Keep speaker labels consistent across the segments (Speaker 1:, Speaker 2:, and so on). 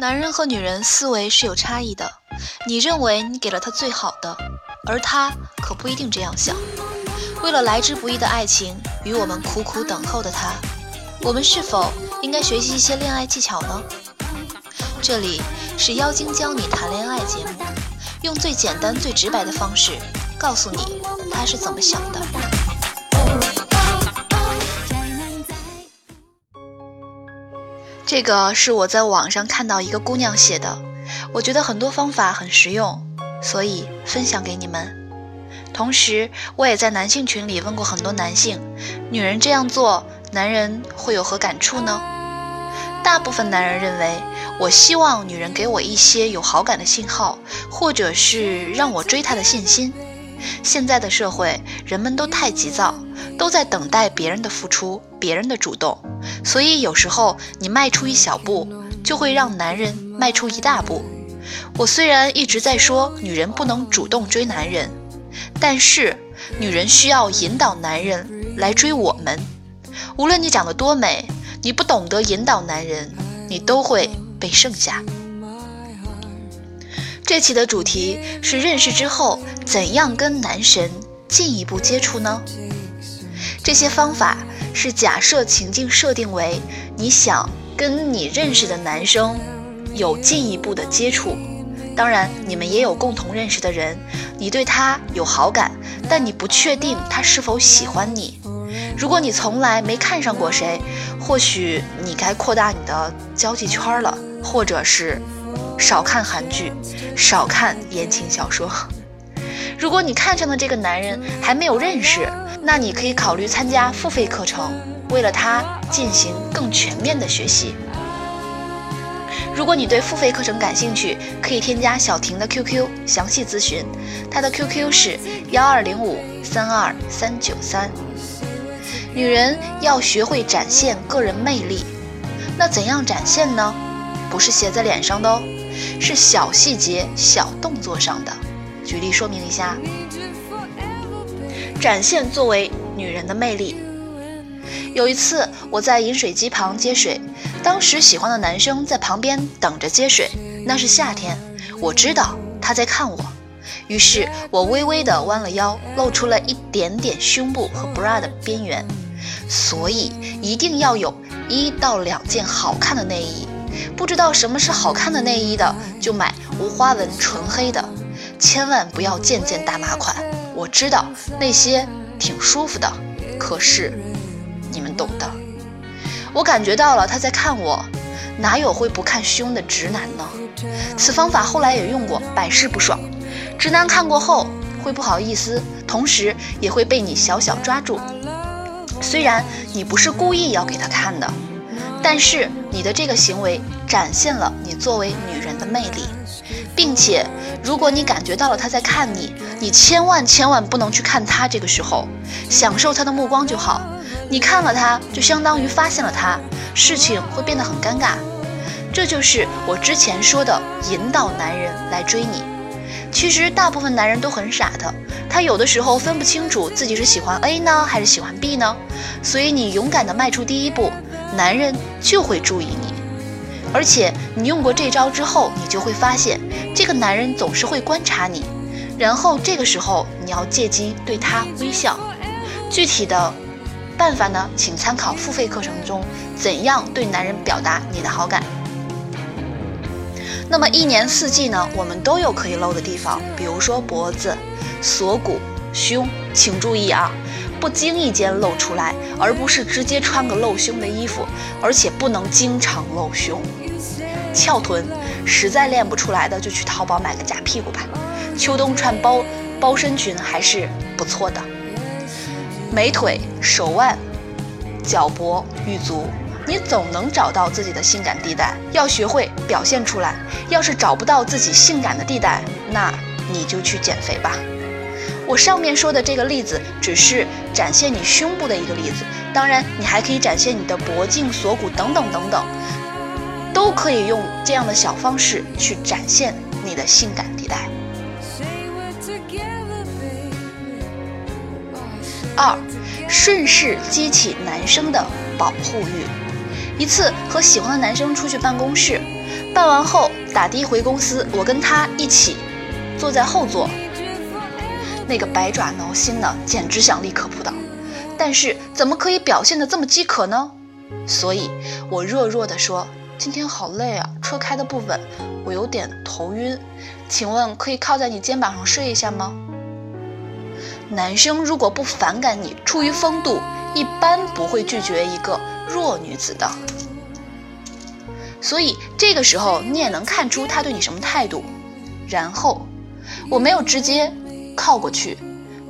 Speaker 1: 男人和女人思维是有差异的，你认为你给了他最好的，而他可不一定这样想。为了来之不易的爱情与我们苦苦等候的他，我们是否应该学习一些恋爱技巧呢？这里是妖精教你谈恋爱节目，用最简单、最直白的方式告诉你他是怎么想的。这个是我在网上看到一个姑娘写的，我觉得很多方法很实用，所以分享给你们。同时，我也在男性群里问过很多男性，女人这样做，男人会有何感触呢？大部分男人认为，我希望女人给我一些有好感的信号，或者是让我追她的信心。现在的社会，人们都太急躁。都在等待别人的付出，别人的主动，所以有时候你迈出一小步，就会让男人迈出一大步。我虽然一直在说女人不能主动追男人，但是女人需要引导男人来追我们。无论你长得多美，你不懂得引导男人，你都会被剩下。这期的主题是认识之后怎样跟男神进一步接触呢？这些方法是假设情境设定为你想跟你认识的男生有进一步的接触，当然你们也有共同认识的人，你对他有好感，但你不确定他是否喜欢你。如果你从来没看上过谁，或许你该扩大你的交际圈了，或者是少看韩剧，少看言情小说。如果你看上的这个男人还没有认识，那你可以考虑参加付费课程，为了他进行更全面的学习。如果你对付费课程感兴趣，可以添加小婷的 QQ 详细咨询，她的 QQ 是幺二零五三二三九三。女人要学会展现个人魅力，那怎样展现呢？不是写在脸上的哦，是小细节、小动作上的。举例说明一下。展现作为女人的魅力。有一次，我在饮水机旁接水，当时喜欢的男生在旁边等着接水。那是夏天，我知道他在看我，于是我微微地弯了腰，露出了一点点胸部和 bra 的边缘。所以一定要有一到两件好看的内衣。不知道什么是好看的内衣的，就买无花纹纯黑的，千万不要件件大码款。我知道那些挺舒服的，可是你们懂的。我感觉到了他在看我，哪有会不看胸的直男呢？此方法后来也用过，百试不爽。直男看过后会不好意思，同时也会被你小小抓住。虽然你不是故意要给他看的，但是你的这个行为展现了你作为女人的魅力。并且，如果你感觉到了他在看你，你千万千万不能去看他。这个时候，享受他的目光就好。你看了他，就相当于发现了他，事情会变得很尴尬。这就是我之前说的引导男人来追你。其实大部分男人都很傻的，他有的时候分不清楚自己是喜欢 A 呢，还是喜欢 B 呢。所以你勇敢的迈出第一步，男人就会注意你。而且你用过这招之后，你就会发现，这个男人总是会观察你，然后这个时候你要借机对他微笑。具体的办法呢，请参考付费课程中怎样对男人表达你的好感。那么一年四季呢，我们都有可以露的地方，比如说脖子、锁骨、胸，请注意啊。不经意间露出来，而不是直接穿个露胸的衣服，而且不能经常露胸。翘臀实在练不出来的，就去淘宝买个假屁股吧。秋冬穿包包身裙还是不错的。美腿、手腕、脚脖、玉足，你总能找到自己的性感地带，要学会表现出来。要是找不到自己性感的地带，那你就去减肥吧。我上面说的这个例子只是展现你胸部的一个例子，当然你还可以展现你的脖颈、锁骨等等等等，都可以用这样的小方式去展现你的性感地带。二，顺势激起男生的保护欲。一次和喜欢的男生出去办公室，办完后打的回公司，我跟他一起坐在后座，那个百爪挠心呢，简直想立刻扑倒。但是怎么可以表现得这么饥渴呢？所以我弱弱的说：“今天好累啊，车开的不稳，我有点头晕，请问可以靠在你肩膀上睡一下吗？”男生如果不反感你，出于风度，一般不会拒绝一个弱女子的。所以这个时候你也能看出他对你什么态度。然后我没有直接靠过去，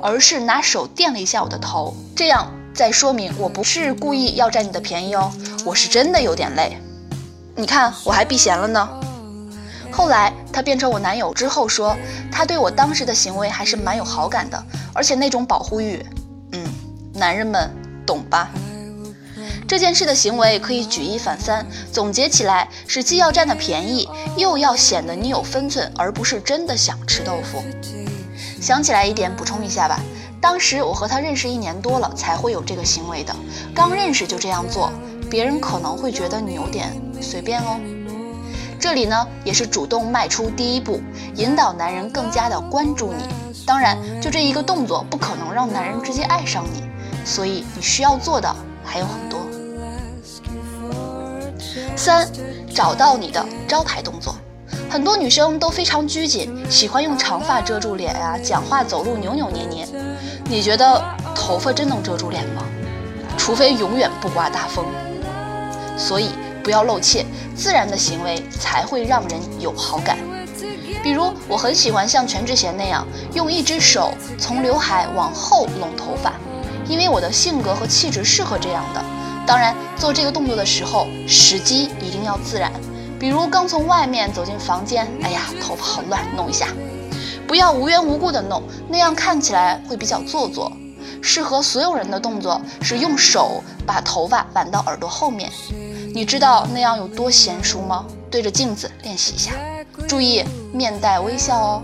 Speaker 1: 而是拿手垫了一下我的头，这样再说明我不是故意要占你的便宜哦，我是真的有点累。你看我还避嫌了呢。后来他变成我男友之后说，他对我当时的行为还是蛮有好感的，而且那种保护欲，嗯，男人们懂吧？这件事的行为可以举一反三，总结起来是既要占的便宜，又要显得你有分寸，而不是真的想吃豆腐。想起来一点，补充一下吧。当时我和他认识一年多了，才会有这个行为的。刚认识就这样做，别人可能会觉得你有点随便哦。这里呢，也是主动迈出第一步，引导男人更加的关注你。当然，就这一个动作，不可能让男人直接爱上你，所以你需要做的还有很多。三，找到你的招牌动作。很多女生都非常拘谨，喜欢用长发遮住脸啊，讲话走路扭扭捏捏。你觉得头发真能遮住脸吗？除非永远不刮大风。所以不要露怯，自然的行为才会让人有好感。比如，我很喜欢像全智贤那样，用一只手从刘海往后拢头发，因为我的性格和气质适合这样的。当然，做这个动作的时候，时机一定要自然。比如刚从外面走进房间，哎呀，头发好乱，弄一下。不要无缘无故的弄，那样看起来会比较做作。适合所有人的动作是用手把头发挽到耳朵后面。你知道那样有多娴熟吗？对着镜子练习一下，注意面带微笑哦。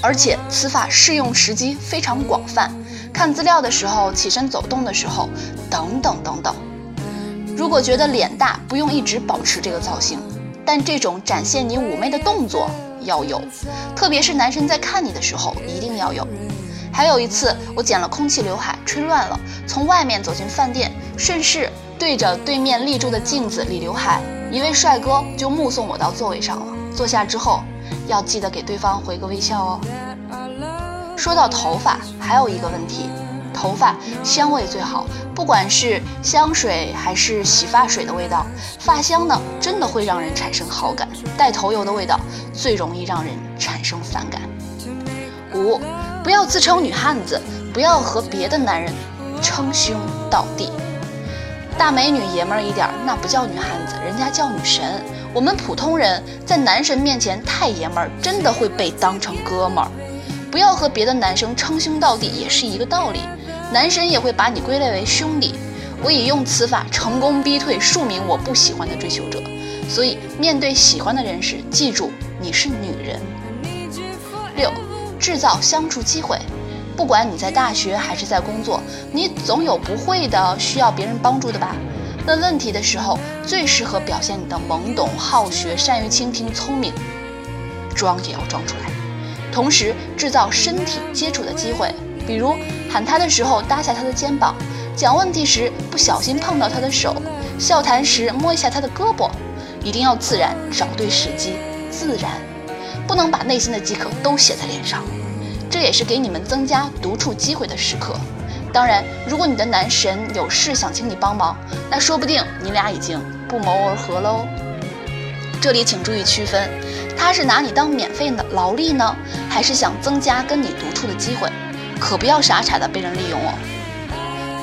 Speaker 1: 而且此法适用时机非常广泛。看资料的时候，起身走动的时候，等等等等。如果觉得脸大，不用一直保持这个造型，但这种展现你妩媚的动作要有，特别是男神在看你的时候一定要有。还有一次，我剪了空气刘海，吹乱了，从外面走进饭店，顺势对着对面立住的镜子理刘海，一位帅哥就目送我到座位上了。坐下之后，要记得给对方回个微笑哦。说到头发，还有一个问题，头发香味最好，不管是香水还是洗发水的味道，发香呢真的会让人产生好感，带头油的味道最容易让人产生反感。五，不要自称女汉子，不要和别的男人称兄道弟，大美女爷们儿一点那不叫女汉子，人家叫女神。我们普通人在男神面前太爷们儿，真的会被当成哥们儿。不要和别的男生称兄道弟，也是一个道理。男神也会把你归类为兄弟。我已用此法成功逼退数名我不喜欢的追求者。所以，面对喜欢的人时，记住你是女人。六，制造相处机会。不管你在大学还是在工作，你总有不会的需要别人帮助的吧？问问题的时候，最适合表现你的懵懂、好学、善于倾听、聪明。装也要装出来。同时制造身体接触的机会，比如喊他的时候搭下他的肩膀，讲问题时不小心碰到他的手，笑谈时摸一下他的胳膊，一定要自然，找对时机，自然，不能把内心的饥渴都写在脸上。这也是给你们增加独处机会的时刻。当然，如果你的男神有事想请你帮忙，那说不定你俩已经不谋而合喽。这里请注意区分。他是拿你当免费的劳力呢，还是想增加跟你独处的机会？可不要傻傻的被人利用哦。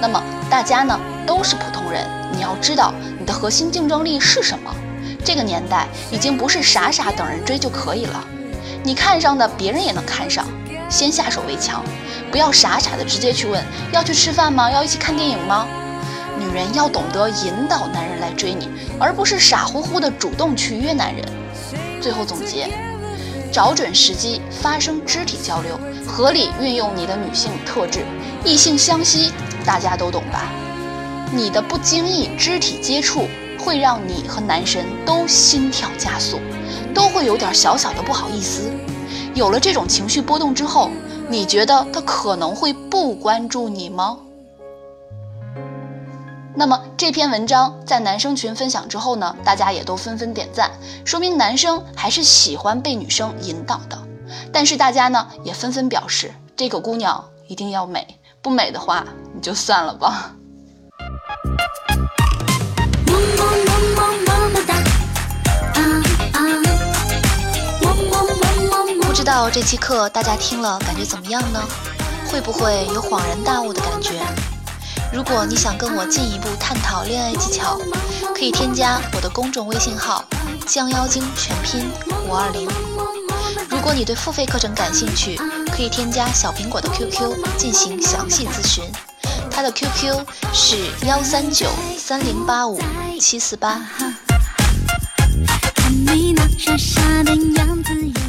Speaker 1: 那么大家呢都是普通人，你要知道你的核心竞争力是什么。这个年代已经不是傻傻等人追就可以了，你看上的别人也能看上，先下手为强，不要傻傻的直接去问要去吃饭吗？要一起看电影吗？女人要懂得引导男人来追你，而不是傻乎乎的主动去约男人。最后总结，找准时机发生肢体交流，合理运用你的女性特质，异性相吸，大家都懂吧？你的不经意肢体接触会让你和男神都心跳加速，都会有点小小的不好意思。有了这种情绪波动之后，你觉得他可能会不关注你吗？那么这篇文章在男生群分享之后呢，大家也都纷纷点赞，说明男生还是喜欢被女生引导的。但是大家呢也纷纷表示，这个姑娘一定要美，不美的话你就算了吧。道这期课大家听了感觉怎么样呢？会不会有恍然大悟的感觉？如果你想跟我进一步探讨恋爱技巧，可以添加我的公众微信号“将妖精全拼五二零”。如果你对付费课程感兴趣，可以添加小苹果的 QQ 进行详细咨询，他的 QQ 是幺三九三零八五七四八。傻傻的样子。